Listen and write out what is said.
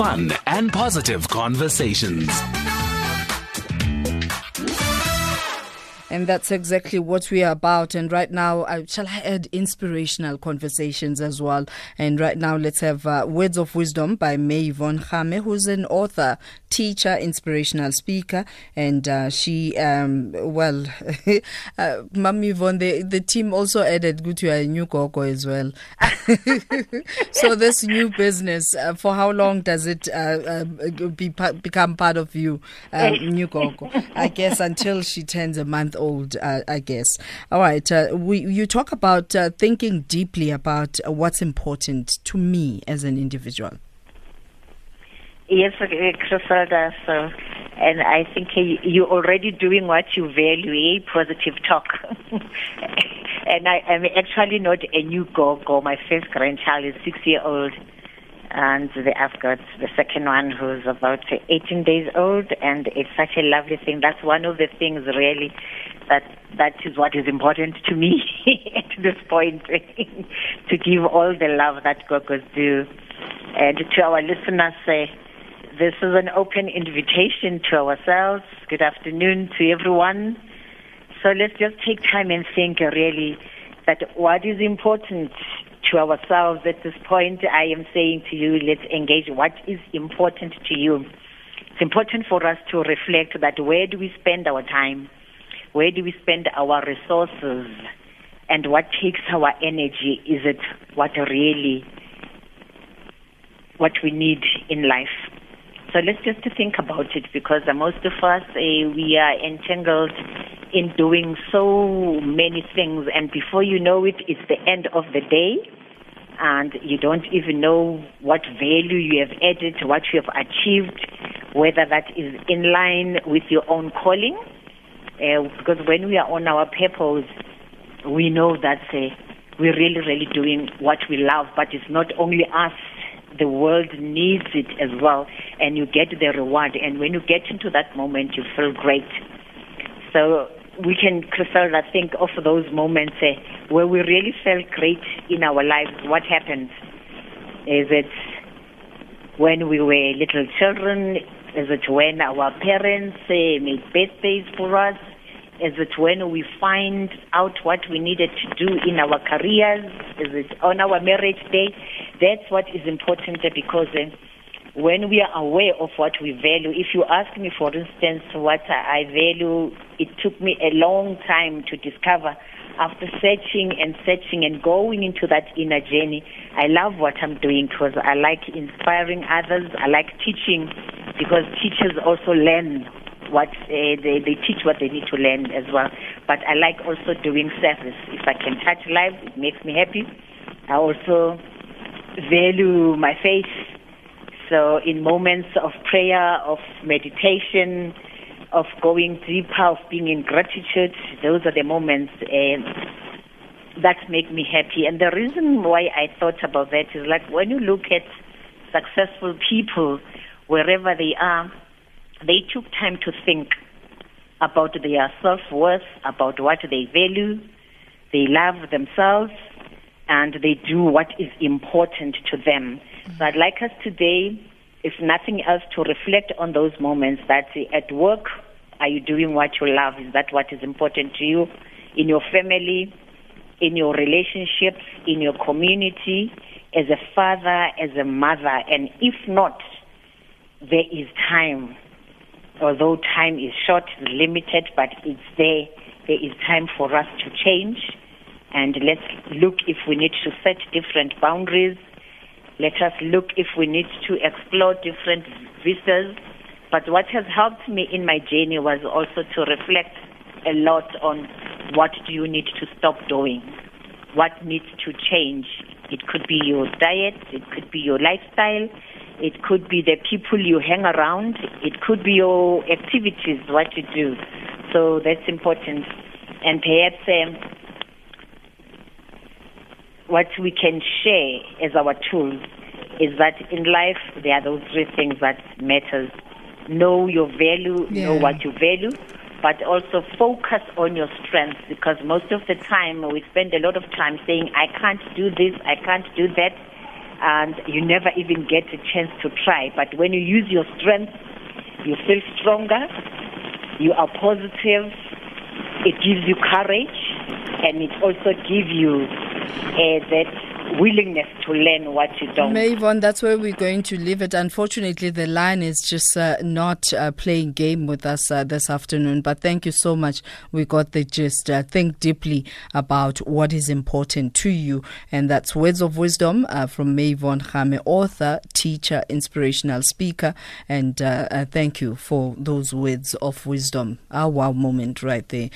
fun and positive conversations. And that's exactly what we are about. And right now, uh, shall I add inspirational conversations as well? And right now, let's have uh, Words of Wisdom by May Yvonne Kgame, who's an author, teacher, inspirational speaker. And uh, she, um, well, uh, the, the team also added good to a new Gogo as well. so, this new business, uh, for how long does it uh, uh, be, become part of you, new Gogo? I guess until she turns a month old, uh, I guess. All right. Uh, we, you talk about uh, thinking deeply about uh, what's important to me as an individual. Yes, Griselda. So, and I think you're already doing what you value, eh? positive talk. and I am actually not a new go-go. My first grandchild is six year old and the, I've got the second one who's about 18 days old, and it's such a lovely thing. That's one of the things really that that is what is important to me at this point to give all the love that Gogos do, and to our listeners say. This is an open invitation to ourselves. Good afternoon to everyone. So let's just take time and think really that what is important to ourselves at this point, I am saying to you, let's engage what is important to you. It's important for us to reflect that where do we spend our time? Where do we spend our resources? And what takes our energy? Is it what really, what we need in life? So let's just think about it because most of us, uh, we are entangled in doing so many things and before you know it, it's the end of the day and you don't even know what value you have added, what you have achieved, whether that is in line with your own calling. Uh, because when we are on our purpose, we know that uh, we're really, really doing what we love, but it's not only us. The world needs it as well, and you get the reward. And when you get into that moment, you feel great. So we can, Griselda, think of those moments uh, where we really felt great in our lives. What happened? Is it when we were little children? Is it when our parents uh, made birthdays for us? Is it when we find out what we needed to do in our careers? Is it on our marriage day? That's what is important because uh, when we are aware of what we value, if you ask me, for instance, what I value, it took me a long time to discover. After searching and searching and going into that inner journey, I love what I'm doing because I like inspiring others. I like teaching because teachers also learn what uh, they, they teach what they need to learn as well. But I like also doing service. If I can touch lives, it makes me happy. I also value my faith so, in moments of prayer, of meditation, of going deeper, of being in gratitude, those are the moments uh, that make me happy. And the reason why I thought about that is like when you look at successful people, wherever they are, they took time to think about their self worth, about what they value, they love themselves, and they do what is important to them. So I'd like us today, if nothing else, to reflect on those moments that at work, are you doing what you love? Is that what is important to you? In your family, in your relationships, in your community, as a father, as a mother, and if not, there is time. Although time is short, limited, but it's there. There is time for us to change. And let's look if we need to set different boundaries let us look if we need to explore different vistas. But what has helped me in my journey was also to reflect a lot on what do you need to stop doing, what needs to change. It could be your diet, it could be your lifestyle, it could be the people you hang around, it could be your activities, what you do. So that's important. And perhaps um, what we can share as our tools is that in life there are those three things that matters. Know your value, yeah. know what you value, but also focus on your strengths because most of the time we spend a lot of time saying, I can't do this, I can't do that. and you never even get a chance to try. But when you use your strengths, you feel stronger, you are positive, it gives you courage, and it also gives you that willingness to learn what you don't. Mayvon, that's where we're going to leave it. Unfortunately, the line is just uh, not uh, playing game with us uh, this afternoon. But thank you so much. We got the gist. Uh, think deeply about what is important to you. And that's Words of Wisdom uh, from Mayvon Kgame, author, teacher, inspirational speaker. And uh, thank you for those words of wisdom. Our wow moment right there.